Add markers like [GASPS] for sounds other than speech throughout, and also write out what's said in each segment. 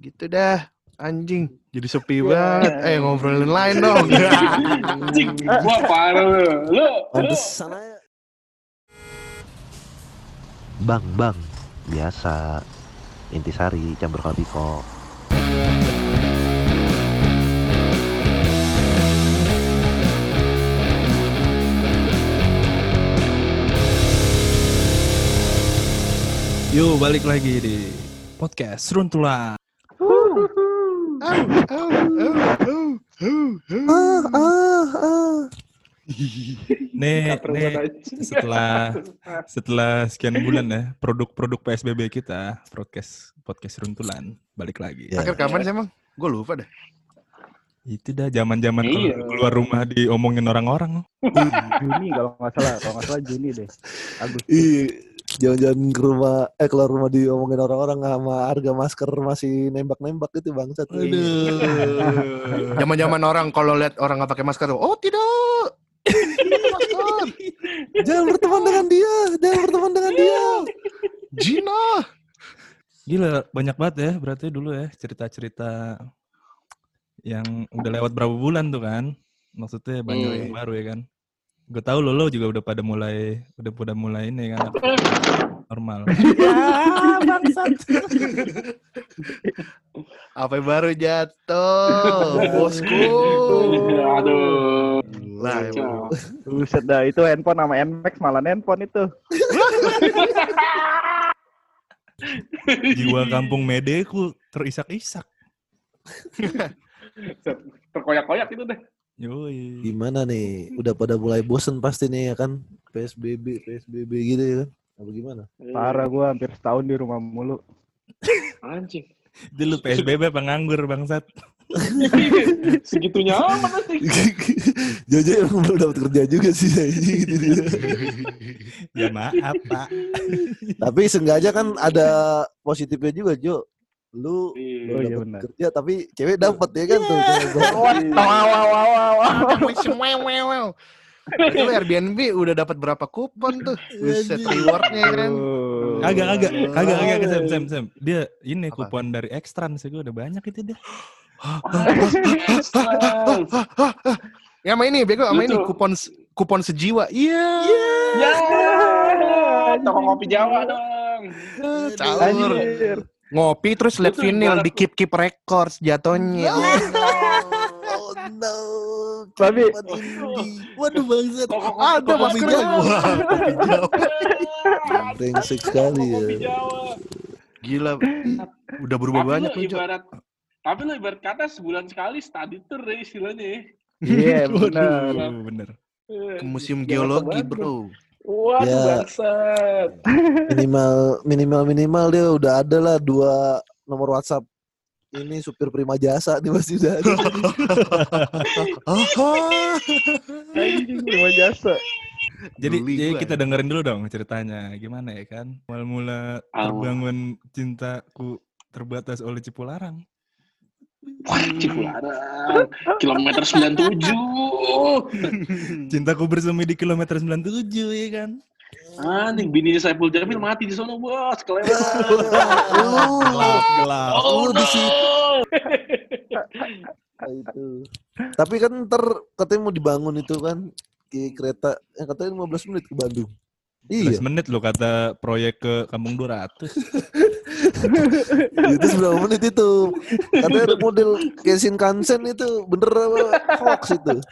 Gitu dah. Anjing, jadi sepi banget. Eh ngobrolin lain [LAUGHS] dong. Anjing, gua parah lu. Lu. Bang, bang. Biasa. Intisari, campur kabiko. Yuk balik lagi di podcast Runtulan. Nih, Kaper nih banget. setelah setelah sekian bulan ya produk-produk PSBB kita podcast podcast Runtulan balik lagi. Ya. Akhir kapan sih emang? Gue lupa dah. Itu dah zaman-zaman Iya. keluar rumah diomongin orang-orang. Juni kalau nggak salah, kalau nggak salah Juni deh. Agustus. Iya, jalan-jalan ke rumah, eh keluar rumah diomongin orang-orang sama harga masker masih nembak-nembak gitu bangsat. Zaman-zaman orang kalau lihat orang nggak pakai masker tuh, oh tidak. masker. [LAUGHS] jangan berteman dengan dia, jangan berteman dengan dia. Gina. Gila banyak banget ya berarti dulu ya cerita-cerita yang udah lewat berapa bulan tuh kan. Maksudnya banyak Hmm. yang baru ya kan. Gue tahu lo, lo juga udah pada mulai udah pada mulai ini kan normal. Apa yang baru jatuh, bosku. Aduh. Lah. Buset dah, itu handphone sama Nmax malah handphone itu. Jiwa kampung Medeku terisak-isak. Terkoyak-koyak itu deh. Yoi. Gimana nih? Udah pada mulai bosen pasti nih ya kan? PSBB, PSBB gitu ya kan? Apa gimana? Parah gua hampir setahun di rumah mulu. Anjing. Dulu PSBB penganggur bangsat. [LAUGHS] Segitunya amat nanti. [LAUGHS] Jojo emang belum dapat kerja juga sih gitu dia. [LAUGHS] Ya maaf pak. Tapi seenggaknya kan ada positifnya juga Jo. Lu Iya. Oh, iya benar. kerja tapi cewek dapat ya kan tuh. Wow, wow, wow, wow. Itu Airbnb udah dapat berapa kupon tuh? Buset rewardnya kan. Oh. Agak agak agak agak. Sam Sam Sam. Dia ini Apa? kupon dari Extran sih gue udah banyak itu dia. [GASPS] Ya sama ini, bego sama ini kupon kupon sejiwa. Iya. Ya. Toko kopi Jawa dong. Caur. Ngopi terus liat Itu vinyl di Keep Keep Records jatuhnya. Oh no. Tapi- Kibat indie. Waduh bangsat. Kopi Ada masker kopi Jawa. Brengsek sekali ya. Gila. Udah berubah Tapi banyak tuh, ibarat tapi lu ibarat kata sebulan sekali study tour ya istilahnya ya. Iya, benar. Waduh, bener. Ke museum geologi, bro. Waduh Ya. bangsat. Minimal minimal minimal dia udah ada lah dua nomor WhatsApp. Ini supir prima jasa nih masih udah ada. Rumah jasa. Jadi, Geli jadi kita dengerin dulu dong ceritanya gimana ya kan. Awal mula Awal. terbangun cintaku terbatas oleh Cipularang. Wah, Cipularang. Kilometer 97. Cintaku bersemi di kilometer 97 ya kan. Anjing, bininya Saiful Jamil mati di sono, bos. Kelewat. Gelap, gelap. Oh, [LAUGHS] no. itu. Tapi kan ntar katanya mau dibangun itu kan di kereta yang katanya 15 menit ke Bandung. 15 Iya. menit lo kata proyek ke Kampung 200. [LAUGHS] itu berapa menit itu? Katanya ada model kayak Shinkansen itu bener apa hoax itu. [LAUGHS]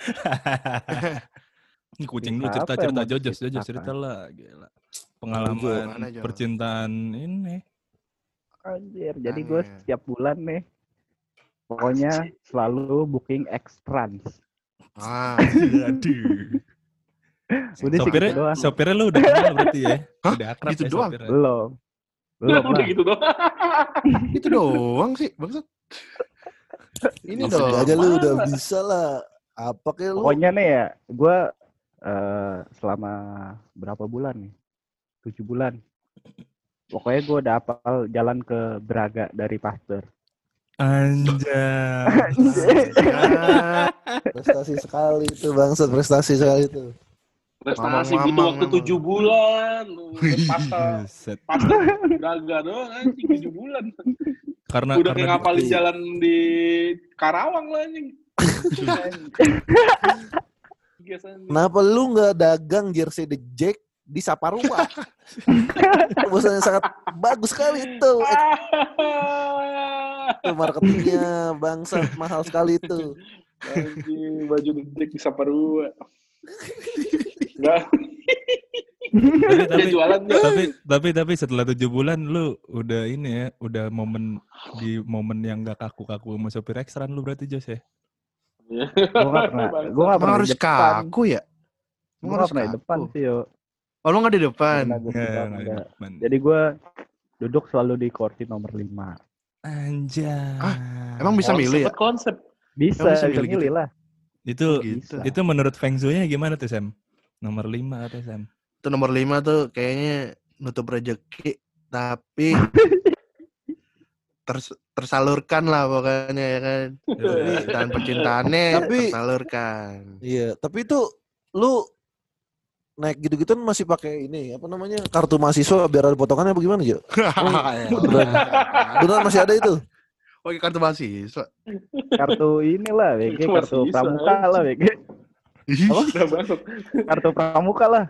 Ini kucing emang Jojos, cerita Jojos apa? cerita lah. Gila. Pengalaman Jo? percintaan ini. Anjir, jadi gue setiap bulan nih pokoknya selalu booking extrans. Ah, [LAUGHS] Aduh. Udah sih Sopirnya, gitu doang. sopirnya lo udah kenal berarti ya? Hah? Udah akrab Gitu ya doang? sopirnya? Belum. Belum Udah lah. gitu doang. [LAUGHS] itu doang sih, bangsat. Ini Langsung dong. aja lu udah bisa lah. Apa kayak lu? Pokoknya nih ya, gue eh, selama berapa bulan nih? Tujuh bulan. Pokoknya gue udah hafal jalan ke Braga dari Pasteur. Anjay. [LAUGHS] Prestasi sekali itu bangsat, prestasi sekali itu. Prestasi Mamang, butuh waktu tujuh bulan. Buset. pasal Braga doang anjing tujuh bulan. karena Udah kayak karena ngapalin di- jalan di Karawang lah anjing. Kenapa lu nggak dagang jersey The Jack di Saparua? [LAUGHS] Yang sangat bagus sekali itu. Itu [LAUGHS] marketingnya bangsa mahal sekali itu. Anjing, baju dedek di Saparua. Enggak, tapi, tapi, jualan tapi tapi tapi setelah tujuh bulan lu udah ini ya udah momen di momen yang gak kaku-kaku sama sopir ekstran lu berarti Jos ya Gue gak pernah, gue gak pernah harus kaku ya? Gue gak harus pernah di depan sih yo. Oh, lu nggak di depan? Jadi gue duduk selalu di kursi nomor 5. anjay Emang bisa Konsep, milih ya? Konsep. Bisa, bisa bisa milih milih gitu? lah. Itu Gitu. Bisa. itu menurut Feng Shui-nya gimana tuh Sam nomor lima atau Sam Itu nomor lima tuh kayaknya nutup rezeki, tapi [LAUGHS] ters- tersalurkan lah pokoknya ya kan. Percintaan percintaannya Tapi- tersalurkan. Iya, tapi itu lu naik gitu-gitu masih pakai ini apa namanya kartu mahasiswa biar ada potongannya apa gimana Jo? [LAUGHS] Beneran, beneran masih ada itu? Oke kartu mahasiswa. Kartu inilah, BG, kartu pramuka lah, BG. Udah banget. Kartu pramuka lah.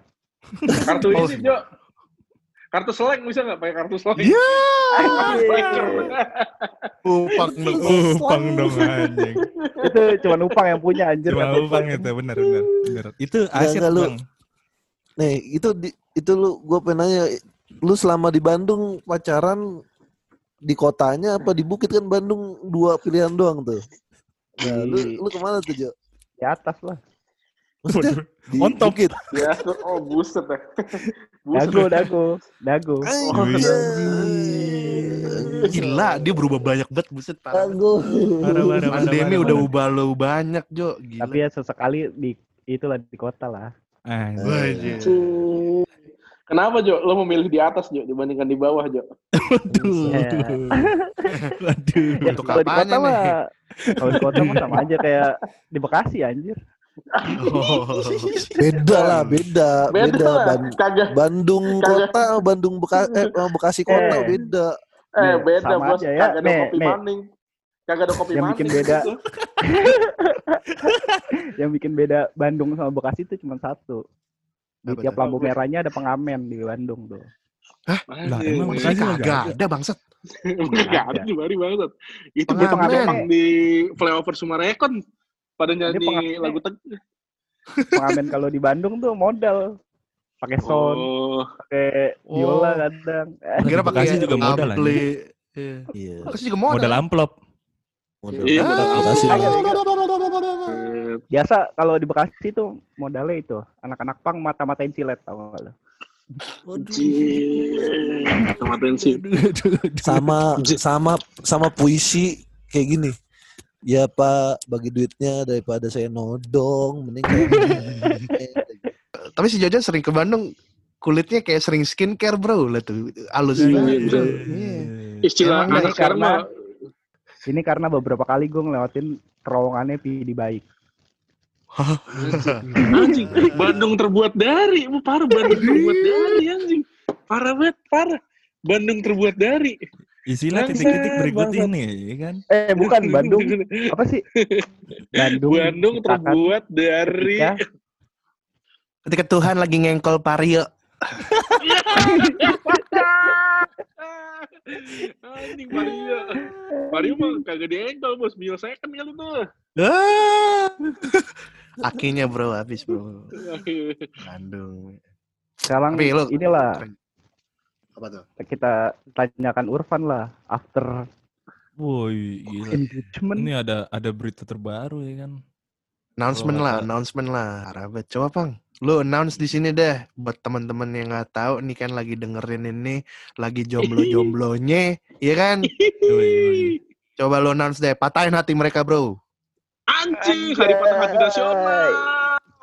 Kartu Oh. ini, Jo. Kartu seleng bisa nggak pakai kartu seleng? Iya. Biker. Upak dong. upang dong anjing itu cuma upang yang punya anjir. cuma kartu upang itu benar benar benar itu aset nggak, lu- bang Nih, itu di, itu lu gue pengen nanya lu selama di Bandung pacaran di kotanya apa di Bukit kan Bandung dua pilihan doang tuh. Nah, lu Di- lu ke mana tuh Jo? Di atas lah. Maksudnya di On top. Bukit. Ya, oh buset ya. [LAUGHS] Buset. Dago, dago, dago. Anjir. Gila, dia berubah banyak banget buset parah. banget. Dago. Parah, parah, parah, Pandemi udah ubah lo banyak, Jo. Gila. Tapi ya sesekali di itulah di kota lah. Anjing. Kenapa Jo? Lo memilih di atas Jo dibandingkan di bawah Jo? Waduh. Ya. Waduh. Ya, Untuk kalau di apanya kota nih? mah kalau di kota mah sama aja kayak di Bekasi anjir. Oh. [LAUGHS] Beda lah, beda, Beda, beda. Ban-. Bandung Kagak. kota, Bandung Beka [LAUGHS] eh, eh, Bekasi kota Eh. beda. Eh Nih, beda sama bos. aja ya. Kagak ada kopi maning. Kagak ada kopi Yang maning. bikin beda. [LAUGHS] Yang bikin beda Bandung sama Bekasi itu cuma satu. Di Apa tiap lampu merahnya ada pengamen di Bandung tuh. Lah, Anjir. emang Bekasi Bekasi nggak kagak ada. ada bangsat. [LAUGHS] Kagak ada di Bari banget. Itu Pengamen. dia pengamen di flyover Sumarekon. Pada nyanyi lagu teg. Pengamen kalau di Bandung tuh modal. Pakai sound, Oh, pakai Oh. biola kadang. Eh, Kira pakai Bekasi juga modal, ampli. Iya. Iya. Bekasi juga modal. modal amplop Modal. Iya, Ah, modal Biasa kalau di Bekasi tuh modalnya itu anak-anak pang mata-matain silet tau gak lo? Sama sama sama puisi kayak gini. Ya Pak, bagi duitnya daripada saya nodong, mending [LAUGHS] Tapi si Jajan sering ke Bandung kulitnya kayak sering skincare bro lah tuh halus Iya, banget iya. Iya. Istilah anak sekarang karena- Ini karena beberapa kali gue ngelewatin terowongannya di baik. [LAUGHS] anjing. Bandung terbuat dari. Parah Bandung terbuat dari anjing. Parah banget parah. Bandung terbuat dari. Bangsat, titik-titik berikut bangsat. ini ya kan? Eh bukan Bandung, apa sih? Bandung. Bandung terbuat dari. Ketika Ketika Tuhan lagi ngengkol Pario. [LAUGHS] anjing Mario Mario mah kagak diengkol bos. Mil second kali tuh. [LAUGHS] Akinya bro habis bro. Bandung. sekarang Tapi lu- inilah. Apa tuh? kita tanyakan Urfan lah after woi gila ini ada ada berita terbaru ya kan Announcement Oh, lah, announcement lah. Banget. Coba pang, lu announce di sini deh buat teman-teman yang nggak tahu nih kan lagi dengerin ini, lagi jomblo-jomblonya, iya kan? [LAUGHS] Coba lu announce deh, patahin hati mereka bro. Anjing hari patah hati nasional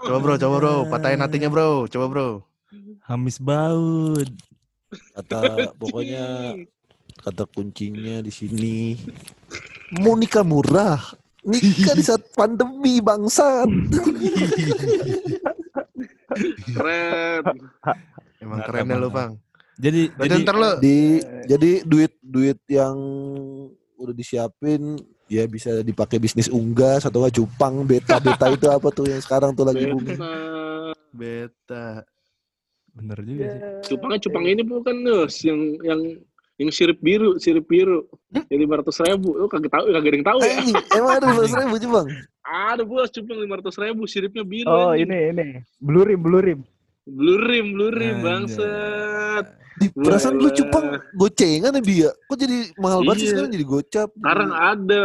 Coba bro, coba bro, patahin hatinya bro, coba bro. Hamis baut kata pokoknya kata kuncinya di sini. Mau nikah murah. Nikah di saat pandemi bangsat. Keren. Emang Mantap, keren ya lu bang. jadi Berarti jadi ntar lu, di jadi duit duit yang udah disiapin ya bisa dipakai bisnis unggas atau nggak cupang beta beta itu apa tuh yang sekarang tuh lagi booming Beta. Bener juga sih. Cupangnya cupang ini bukan Nus, yang yang yang sirip biru, sirip biru. Yang lima ratus ribu, lu kagak tahu, kagak ada yang tahu ya? Eh, emang ada dua ribu cupang Ada bos cupang lima ratus ribu, siripnya biru. Oh anjing. ini ini blue rim blue rim. Blue di perasaan lu cupang gocengan ya dia kok jadi mahal banget sih Iya. sekarang jadi gocap Sekarang ada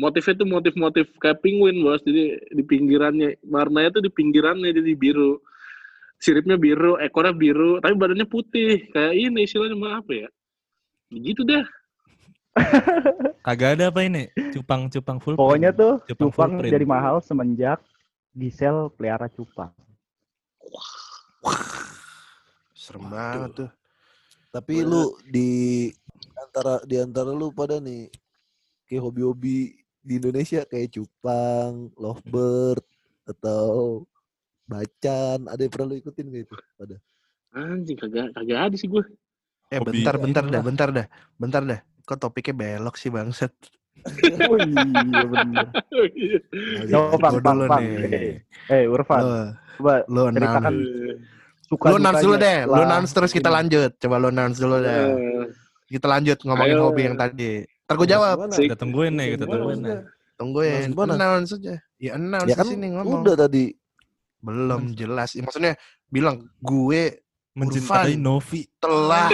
motifnya tuh motif-motif kayak penguin bos, jadi di pinggirannya, warnanya tuh di pinggirannya jadi biru. Siripnya biru, ekornya biru, tapi badannya putih. Kayak ini istilahnya mah apa ya? Gitu dah. [LAUGHS] Kagak ada apa ini? Cupang-cupang full. Pokoknya print. tuh Cupang cupang print. jadi mahal semenjak Gisel pelihara cupang. Serem banget tuh. Tapi lu di antara di antara lu pada nih kayak hobi-hobi di Indonesia kayak cupang, lovebird atau bacan ada yang pernah lu ikutin gak itu pada Anjing kagak kagak ada sih gue. Eh Hobi bentar bentar dah, bentar dah. Bentar dah. Kok topiknya belok sih bangsat? [LAUGHS] Oh iya bener. Coba pang Gua pang dulu pang. nih. Eh Urfan, Lo, coba lo ceritakan. Suka Lo announce dulu deh. Announce terus kita lanjut. Coba lo announce dulu deh. Eh, Kita lanjut ngomongin Ayo. hobi yang tadi. Ntar gue jawab. Kita tungguin nih, kita tungguin nih. Tungguin. Announce aja. Ya announce ya di kan sini ngomong. udah tadi Belum jelas. Ya, maksudnya bilang gue Mencintai Urfan. Novi. telah.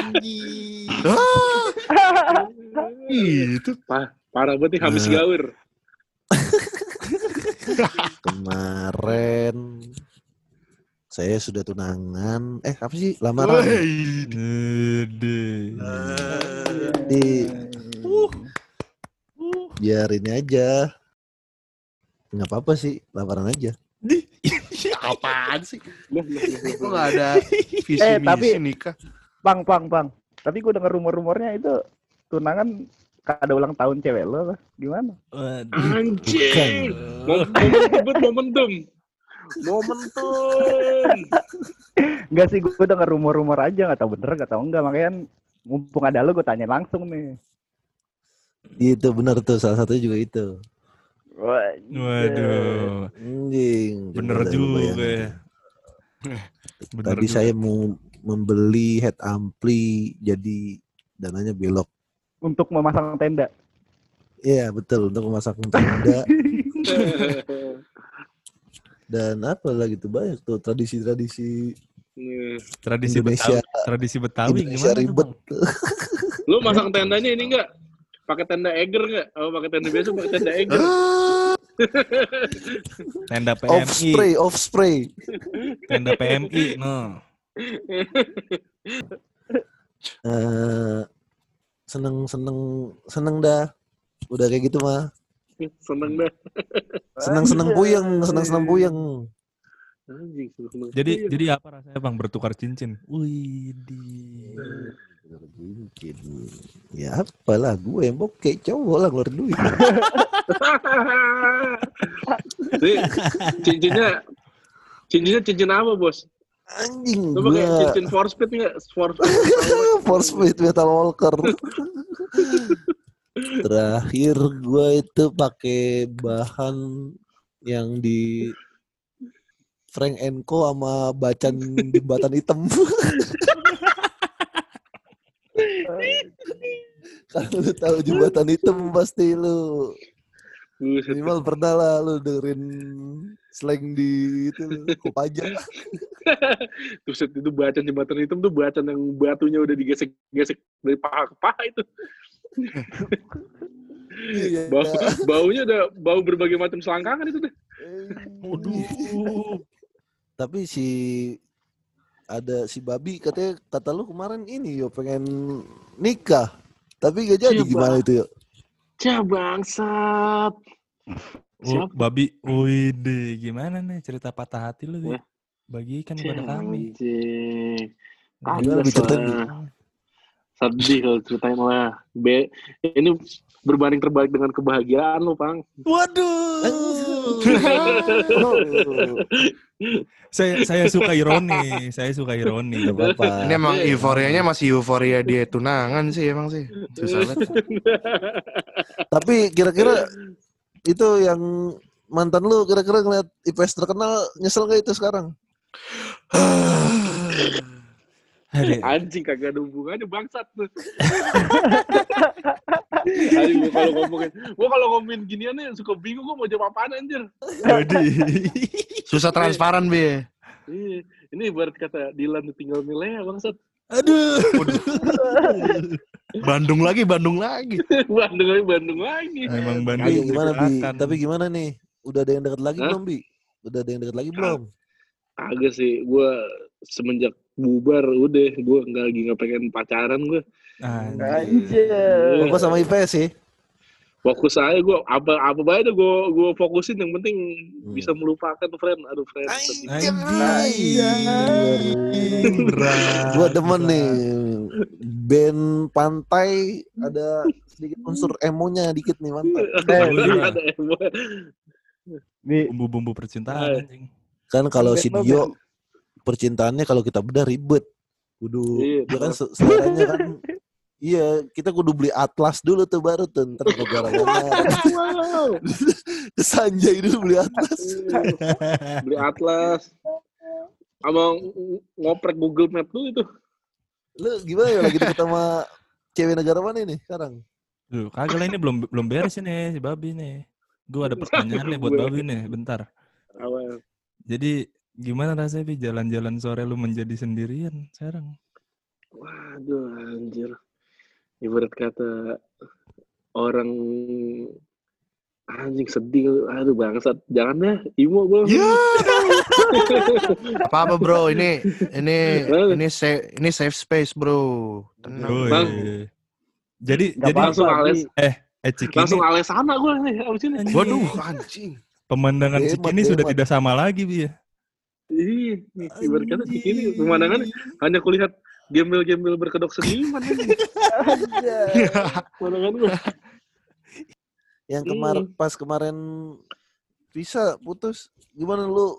Ah, [LAUGHS] itu. parah banget nih habis Nah. gaur. [LAUGHS] [LAUGHS] kemarin saya sudah tunangan eh apa sih lamaran di biar ini aja nggak apa-apa sih lamaran aja Apaan sih? Kok loh. gak ada visi Eh, misi tapi- nikah? Pang pang pang. Tapi gue denger rumor-rumornya itu tunangan kada ulang tahun cewek lo gimana? Anjing. Mom- Momentum, momentum. Momentum. Enggak sih, gue denger rumor-rumor aja, nggak tahu bener, nggak tahu enggak. Makanya mumpung ada lo, gue tanya langsung nih. itu benar tuh salah satunya juga itu Wah, Waduh. anjing Bener juga ya. Bener tadi juga. saya mau membeli head ampli jadi dananya belok Untuk memasang tenda. Iya betul untuk memasang tenda [LAUGHS] dan apa lagi tuh banyak tuh tradisi-tradisi Nih. tradisi Indonesia- Betawi, tradisi Betawi Indonesia gimana tuh, ribet. [LAUGHS] Lu masang tendanya ini enggak? Pakai tenda Eger enggak? Oh, pakai tenda biasa, pakai tenda Eger. [LAUGHS] Tenda Off PMI, spray, off spray. [LAUGHS] tenda PMI, no. Eh, seneng seneng seneng dah. Udah kayak gitu mah. Seneng dah. Seneng seneng puyeng, seneng seneng puyeng. Anjing, seneng-seneng. Jadi jadi apa rasanya bang bertukar cincin? Wih di. Mungkin. Ya apalah gue yang bokeh cowok lah keluar duit. Cincinnya cincinnya cincin apa, Bos? Anjing Lu pakai gue cincin force speed enggak? Force speed. [LAUGHS] force speed metal walker. Terakhir gue itu pakai bahan yang di Frank Enco sama bacan jembatan hitam. [LAUGHS] Kalau lu tahu jembatan hitam pasti lu minimal pernah lah lu dengerin slang di itu Kopaja. [LAUGHS] Buset itu bacan jembatan hitam tuh bacan yang batunya udah digesek-gesek dari paha ke paha itu. Iya. Bau, baunya udah bau berbagai macam selangkangan itu deh. Waduh. Tapi si ada si babi katanya kata lu kemarin ini yo pengen nikah. Tapi gak jadi gimana itu yo? Cah bangsat. Oh, babi, wih deh, gimana nih cerita patah hati lu? Wah. Bagikan kepada kami. anjing. Gimana Bi, ceritain, Bi? lah. Sedih kalau ceritain lah. Be, ini berbanding terbalik dengan kebahagiaan lo, Pang. Waduh. Saya saya suka ironi, saya suka ironi. Apa-apa. Ini emang euforianya masih euforia dia tunangan sih emang sih. Susah banget. Tapi kira-kira itu yang mantan lu kira-kira ngeliat IPS terkenal nyesel gak itu sekarang? [SIGHS] [LAUGHS] Anjing kagak ada hubungannya bangsat tuh. [LAUGHS] Anjing gua kalau ngomongin, gua kalau ngomongin ginian nih suka bingung gua mau jawab apaan anjir. jadi. [LAUGHS] Susah transparan bi. Iya, ini ibarat kata Dilan tinggal milih bangsat. Aduh. Bandung lagi, Bandung lagi. Bandung lagi, Bandung lagi. Emang Tapi Bandung gimana Bi? Tapi gimana nih? Udah ada yang deket lagi Hah? belum Bi? Udah ada yang deket lagi belum? Agak sih, gua semenjak bubar udah gua nggak lagi nggak pengen pacaran. Anjir. Anjir. Fokus sama IPS sih. Fokus aja gua apa apa baik gua gua fokusin yang penting Hmm. bisa melupakan friend. Aduh friend. Gua demen nih. Band pantai ada sedikit unsur emonya dikit nih mantap. Ada emo. Nih, Bumbu-bumbu percintaan anjing. Kan kalau si Dio percintaannya kalau kita bedah ribet. Kudu Iya, dia kan se- seleranya kan [LAUGHS] Iya, kita kudu beli atlas dulu tuh baru tuh ntar Wow. [LAUGHS] [LAUGHS] Sanjay dulu beli atlas. Beli atlas. Sama ng- ngoprek Google Map tuh itu. Lu gimana ya lagi deket sama cewek negara mana nih sekarang? Duh, kagak lah ini belum belum beres ini si Babi nih. Gue ada pertanyaan nih buat Babi nih, bentar. Awal. Jadi gimana rasanya jalan-jalan sore lu menjadi sendirian sekarang? Waduh anjir. Ibarat kata orang anjing sedih. Aduh bangsat. Jangan deh. Imo gue. Ya. [LAUGHS] Apa apa bro? Ini ini ini safe ini safe space bro. Tenang. Woi. Bang. Jadi nggak jadi langsung ales. Bi. eh Cik Langsung ini alesana gue nih. Abis ini. Anjing. Waduh anjing. pemandangan Hebat, Cikini sudah tidak sama lagi Bi ya. Ih, ibarat kata di sini pemandangan hanya kulihat gembel-gembel berkedok seniman. [LAUGHS] Pemandangan gue. Yang kemarin Hmm. pas kemarin bisa putus gimana lu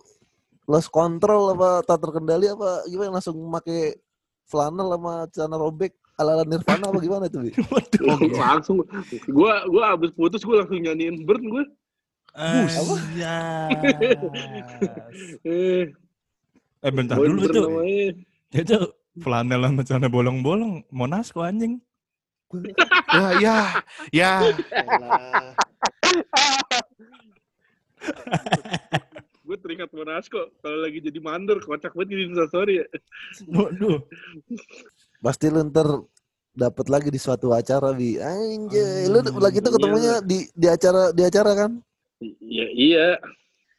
lost control apa tak terkendali apa gimana langsung make flanel sama celana robek ala ala Nirvana apa gimana tuh Bi? Waduh. [LAUGHS] Oh, langsung gua gua abis putus gua langsung nyanyiin Burn gue. Anjas. Eh, Eh bentar dulu itu. namanya. Itu flanel sama celana bolong-bolong Monasco anjing. [LAUGHS] Ya ya ya. Gue teringat Monasco kalau lagi jadi mandor kocak banget di Instastory ya. Waduh. Pasti lu ntar dapat lagi di suatu acara bi anjay lu lagi tuh ketemunya di di acara di acara kan Iya iya.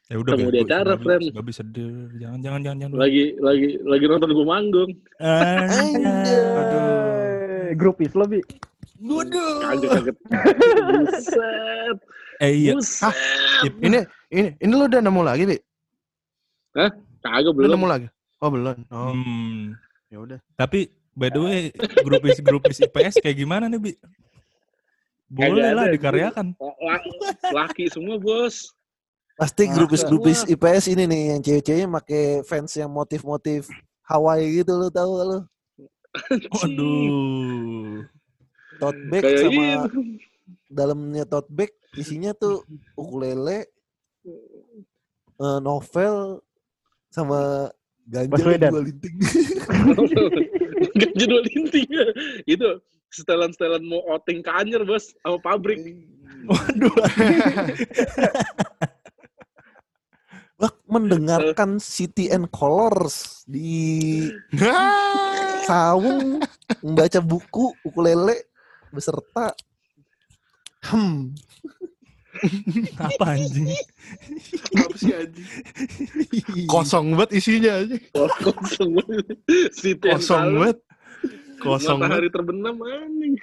Ya udah Ketemu di acara, friend. si Babi sedih. Jangan jangan jangan jangan. Lagi lagi lagi nonton gue manggung. Eh, grupis lo, Bi. Kaget kaget. Buset. Eh iya. Buset. Ip- Ini ini ini lu udah nemu lagi, Bi? Kagak Udah belum. nemu lagi? Oh, belum. Oh, Hmm. ya udah. Tapi by the way, grupis grupis IPS kayak gimana nih, Bi? Boleh lah. [LAUGHS] La- Laki semua bos. pasti Ah, grupis-grupis IPS ini nih yang cewek-ceweknya make fans yang motif-motif Hawaii gitu lu tahu lu Waduh. tote bag Kayak sama itu. dalamnya tote bag isinya tuh ukulele eh, novel sama ganja dua linting [LAUGHS] Gak judul inti. Itu setelan-setelan mau outing ke Anyer bos sama pabrik. Waduh. [LAUGHS] Wah, mendengarkan City and Colors di Sawung membaca buku ukulele beserta hmm Apa anjing? Apa sih anjing? Kosong banget isinya aja. Kosong banget. Kosong banget. Kosong. Matahari terbenam anjing.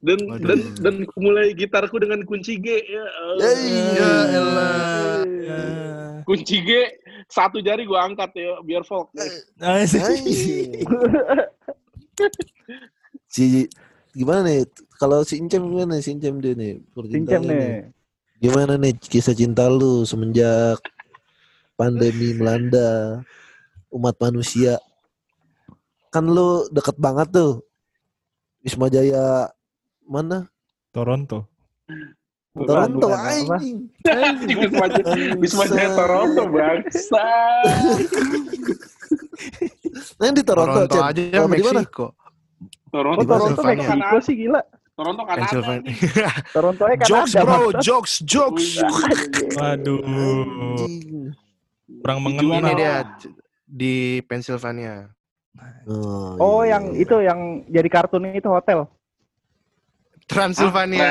Dan Waduh. dan dan mulai gitarku dengan kunci G ya. Allah. Ya elah. Ya. Kunci G satu jari gua angkat ya biar folk. Anjing. si gimana nih kalau si Incem gimana nih si Incem dia nih Cincem percintaannya nih. Gimana nih kisah cinta lu semenjak pandemi melanda umat manusia? Kan lu deket banget tuh. Wisma Jaya mana? Toronto. Toronto anjing. Anjing, [LAUGHS] Wisma Jaya- Wisma Jaya Toronto bangsa. Nah, di Toronto, Toronto aja Toronto? Meksiko. Toronto, Oh? Toronto. Meksiko sih gila. Toronto Kanada. Pennsylvania. [LAUGHS] Toronto kan jokes ada. bro, jokes, jokes. Waduh. Kurang mengenal. Ini dia di Pennsylvania. Oh, Oh, iya, yang iya. itu yang jadi kartun itu hotel. Transylvania.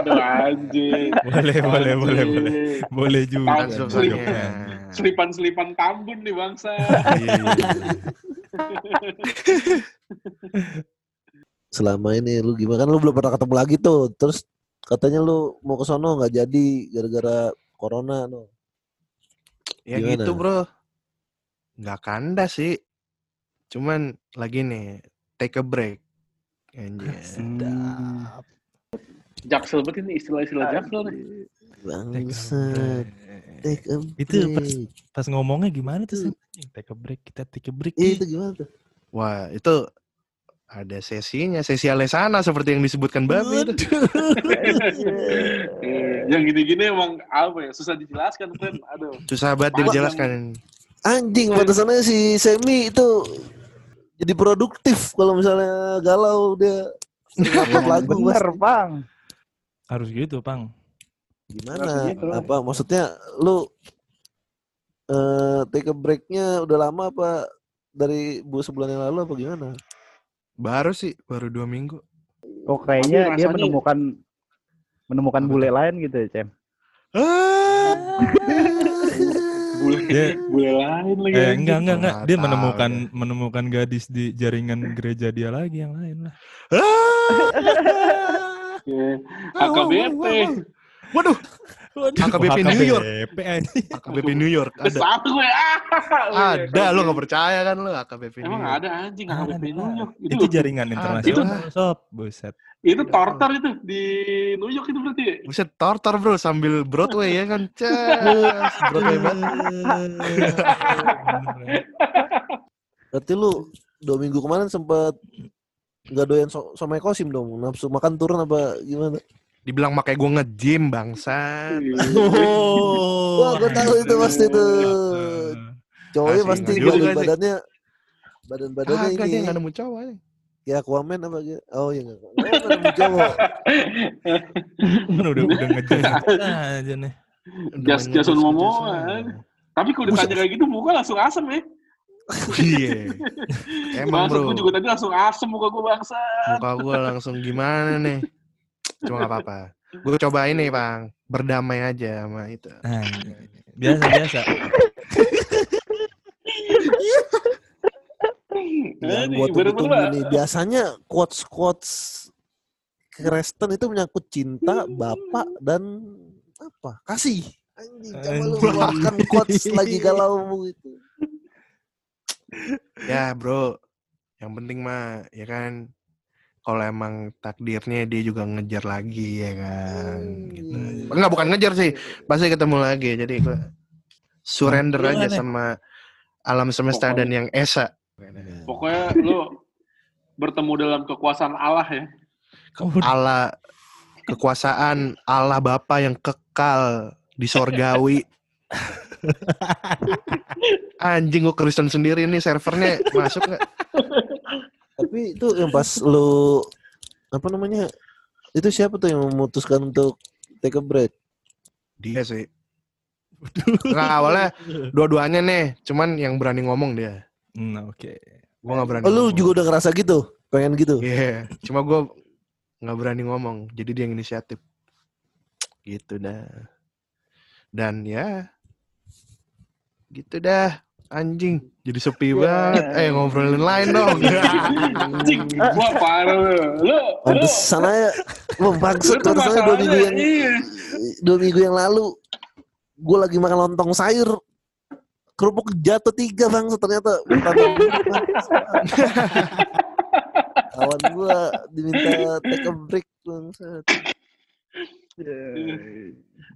Aduh [LAUGHS] anjing. Boleh, boleh, boleh, boleh. Boleh juga. Transylvania. Selipan-selipan kambun nih bangsa. Iya, iya, iya. [LAUGHS] Selama ini lu gimana kan lu belum pernah ketemu lagi tuh. Terus katanya lu mau ke sono nggak jadi gara-gara corona no. Ya Gimana? gitu bro. Nggak kandas sih. Cuman lagi nih, take a break. Anjir. Hmm. Jaksel banget ini istilah-istilah Jaksel nih. Bangsat. Take a Itu pas, break. pas ngomongnya gimana tuh? Take a break, kita take a break. Iya, itu gimana tuh? Wah, itu ada sesinya, sesi alesana seperti yang disebutkan Babi itu. Eh, yang gini-gini emang apa ya susah dijelaskan kan aduh Susah banget dijelaskan. Anjing batasannya si Semi itu jadi produktif kalau misalnya galau dia upload lagu Bener. Bang. Harus gitu, Pang. Gimana? Gitu. Apa maksudnya lu eh take a breaknya udah lama apa dari bu sebulan yang lalu apa gimana? Baru sih, baru dua minggu. Oh, kayaknya Tapi dia rasanya- menemukan menemukan bule lain gitu ya, Cem. bule Dia- [LAUGHS] bule lain lagi Eh, enggak, enggak, enggak. Nggak Dia menemukan deh. menemukan gadis di jaringan gereja dia lagi yang lain lah. [LAUGHS] Iya. AKBP Waduh, AKBP New York. AKBP, New York ada. Kesal gue ah Ada, lu nggak percaya kan lu AKBP New emang York. ada anjing AKBP Ada. New York Itu, itu jaringan internasional, sob. Buset. itu tortor itu di New York itu berarti Buset tortor bro sambil Broadway ya kan. Cas, Broadway banget. Berarti lu dua minggu kemarin sempat nggak doyan so somai kosim dong nafsu makan turun apa gimana? Dibilang makanya gue nge-gym bangsat. Oh. Wah, gua tahu itu pasti tuh. Cowoknya Asli, pasti nggak badan badannya badan badannya Kagak dia ini nggak nemu cowok. aja. ya Aquaman apa gitu. Oh iya enggak. Oh, nggak nemu cowok. [LAUGHS] Udah udah ngejar aja nih. Udah Jas- main Jason nge-jas, Momoa. nge-jas. tapi kalau ditanya kayak gitu muka langsung asem ya Iya. [LAUGHS] Emang bro, gue juga tadi langsung asem muka gue bangsa muka gue langsung gimana nih? Cuma gak apa-apa. Gue coba ini bang, berdamai aja sama itu. Nah, biasa biasa. Yang tunggu-tunggu bener-bener nih biasanya quotes quotes Kristen itu menyangkut cinta, bapak dan apa? Kasih. Anjing, coba lu keluarkan quotes [LAUGHS] lagi galau gitu. Ya bro, yang penting mah ya kan. Kalau emang takdirnya dia juga ngejar lagi ya kan. Gitu. Hmm. Enggak bukan ngejar sih, pasti ketemu lagi. Jadi gue surrender aja Gimana? sama alam semesta dan yang esa. pokoknya lu bertemu dalam kekuasaan Allah ya Allah kekuasaan Allah Bapa yang kekal di sorgawi. [LAUGHS] Anjing gue Kristen sendiri nih servernya masuk nggak? Tapi itu yang pas lu apa namanya? Itu siapa tuh yang memutuskan untuk take a break? Dia sih. Nggak awalnya dua-duanya nih, cuman yang berani ngomong dia. Nah, oke. Gue nggak berani. Oh, lu ngomong. juga udah ngerasa gitu? Pengen gitu? Iya, cuma gue nggak berani ngomong. Jadi dia yang inisiatif. Gitu dah. Dan ya, gitu dah. Anjing, jadi sepi banget. Eh ngobrolin lain dong. [LAUGHS] anjing. Gua parah. Lu lu. Pantesan aja. Wah, lu pantesan aja dua minggu yang iya. dua minggu yang lalu gue lagi makan lontong sayur. Kerupuk jatuh tiga bang. Ternyata kawan [LAUGHS] gue diminta take a break bang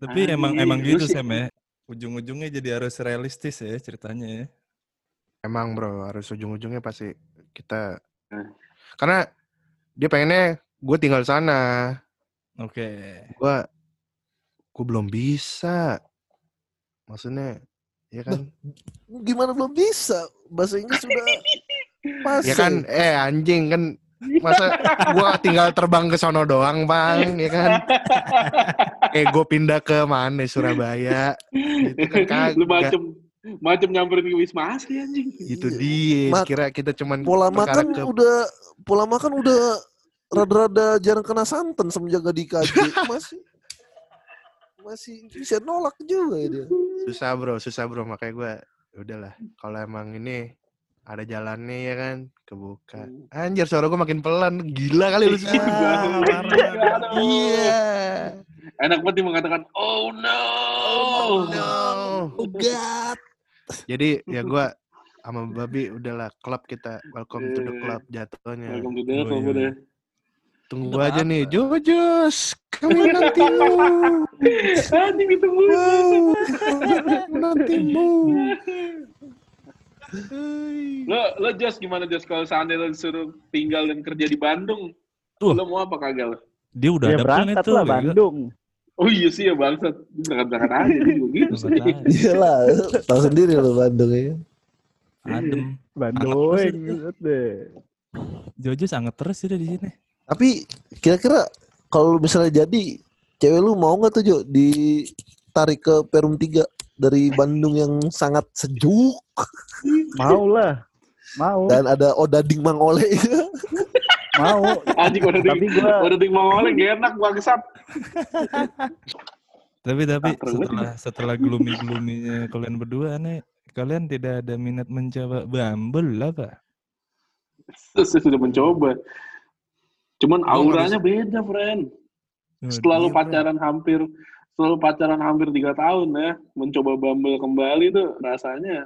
Tapi emang emang gitu sih- Sam ya. Ujung-ujungnya jadi harus realistis ya ceritanya ya. Emang bro harus ujung-ujungnya pasti kita Eh. karena dia pengennya gue tinggal sana. Oke. Gue gue belum bisa. Maksudnya ya kan? Gimana belum bisa? Bahasa Inggris sudah pas. ya kan eh anjing kan masa gua tinggal terbang ke sono doang bang ya kan? Eh gue pindah ke mana Surabaya? Itu kan lu kagak macem macem nyamperin ke Wisma Asri anjing. itu dia Mak- kira kita cuman Pola makan ke udah pola makan udah rada-rada jarang kena santan semenjak gak dikaji masih masih bisa nolak juga ya dia. susah bro susah bro. Makanya gue udahlah. Kalau emang ini ada jalannya ya kan kebuka anjir suara gue makin pelan gila kali lu Iya, Aduh. iya Enak banget mengatakan, oh no. oh no Oh god. jadi ya gue sama babi udahlah klub kita welcome to the club jatuhnya Welcome to the Oh, club iya. udah. tunggu aja nih. Jojos kami nantimu mulu. wow kami nantimu Lo lo Jos gimana Jos kalau seandainya lo disuruh tinggal dan kerja di Bandung? Tuh. Lo mau apa kagak lo? Dia udah Ya ada plan itu. lah bego. Bandung. Oh iya sih ya bangsat. Berangkat-berangkat aja gitu sih. Aja. Iyalah, tahu sendiri lo Bandung ya. Adem. Bandung. deh. Jojo sangat terus dia di sini. Tapi kira-kira kalau misalnya jadi cewek lu mau nggak tuh Jo ditarik ke Perum 3 dari Bandung yang sangat sejuk Mau lah. Mau. dan ada Odading Mangole Mau. Anjing udah Tapi gua di Mongolnya gak enak bangsat. Tapi tapi Ah, setelah setelah gloomy gloominya kalian berdua nih, kalian tidak ada minat mencoba Bumble apa? Saya sudah mencoba. Cuman auranya beda, friend. Setelah lu Iya, pacaran hampir setelah pacaran hampir tiga tahun ya, mencoba Bumble kembali tuh rasanya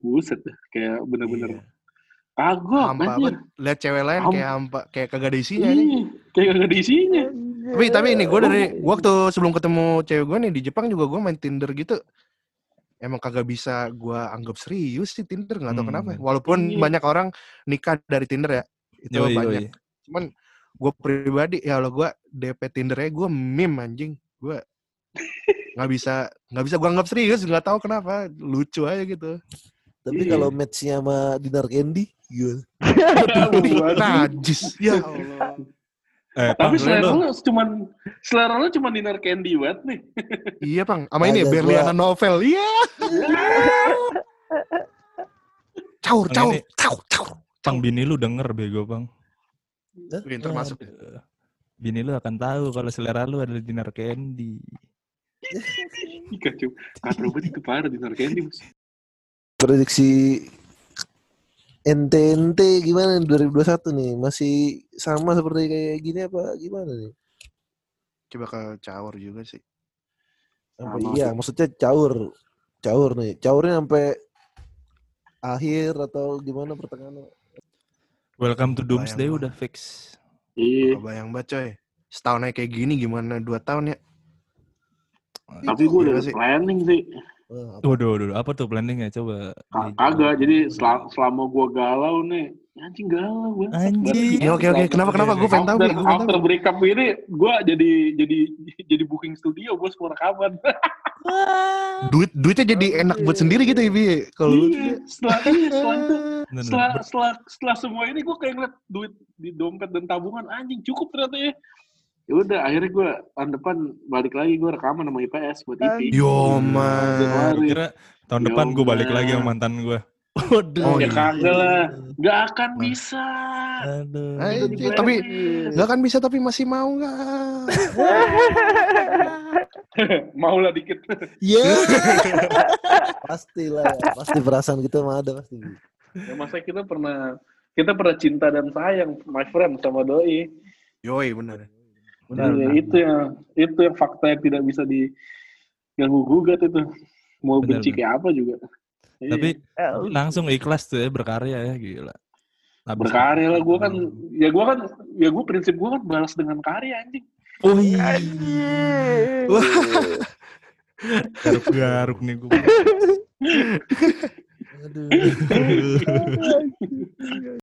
buset dah, kayak bener-bener Iya. kagok hampa banget lihat cewek lain Ham- kayak hampa kayak kagak ada isinya nih kayak gak ada isinya. tapi tapi ini gue dari waktu sebelum ketemu cewek gue nih di Jepang juga gue main Tinder gitu emang kagak bisa gue anggap serius sih Tinder nggak tahu Hmm. kenapa walaupun Iya. banyak orang nikah dari Tinder ya itu Yoi, banyak yoi. cuman gue pribadi ya kalau gue DP Tindernya gue meme anjing gue nggak bisa nggak bisa gue anggap serius nggak tahu kenapa lucu aja gitu tapi Iya. kalau matchnya sama Dinar Candy? Waduh. najis ya Allah Eh, Tapi selera lu- cuman selera lu cuman dinner candy banget nih. iya bang sama ini ya Berliana novel iya caur caur caur caur Pang bini lu denger bego bang. Wih, termasuk Aduh. Bini lu akan tahu kalau selera lu adalah dinner candy. Kacau. Kacau banget itu parah dinner candy. Bos. prediksi NTNT gimana nih 2021 nih masih sama seperti kayak gini apa gimana nih coba ke caur juga sih sampai Sama iya sih. maksudnya caur caur nih caurnya sampai akhir atau gimana pertengahan Welcome to Doomsday Bayang udah fix. Iya. Kebayang banget coy. Setahun aja kayak gini gimana dua tahun ya? Tapi gue udah Gila sih. planning sih. Apa? Waduh, waduh, apa tuh planningnya? Coba. Kagak. Jadi sel- selama gue galau nih, anjing galau gue. Anjing. Ya, oke oke. Kenapa kenapa? Gue pengen tahu. After. Gue pengen after tahu. breakup ini, gue jadi jadi jadi booking studio bos mau rekaman. Duit duitnya jadi enak buat sendiri gitu ya Bi. Kalau Iya, setelah iya, [LAUGHS] setelah itu, setelah, setelah setelah semua ini gue kayak ngeliat duit di dompet dan tabungan anjing cukup ternyata ya. Ya udah akhirnya gue tahun depan balik lagi gue rekaman sama IPS buat IP. Yo man. Kira tahun depan gue balik lagi sama mantan gue. Waduh. Oh, ya kagak lah, nggak akan bisa. Aduh. Ay, tapi blacklist. nggak kan bisa tapi masih mau nggak? [LAUGHS] mau lah dikit. Iya. [LAUGHS] Pastilah ya. Pasti perasaan kita mah ada pasti. ya, masa kita pernah kita pernah cinta dan sayang, my friend sama doi. Yoi bener. Benar, benar. itu yang itu yang fakta yang tidak bisa diganggu gugat itu. Mau Benar, benci benar. kayak apa juga. Iya. Tapi Eh, langsung ikhlas tuh ya berkarya ya gila. Habis- berkarya lah gue kan ya gue kan ya gue prinsip gue kan balas dengan karya anjing Oh iya. Garuk-garuk [LAUGHS] nih gue. [LAUGHS] Aduh.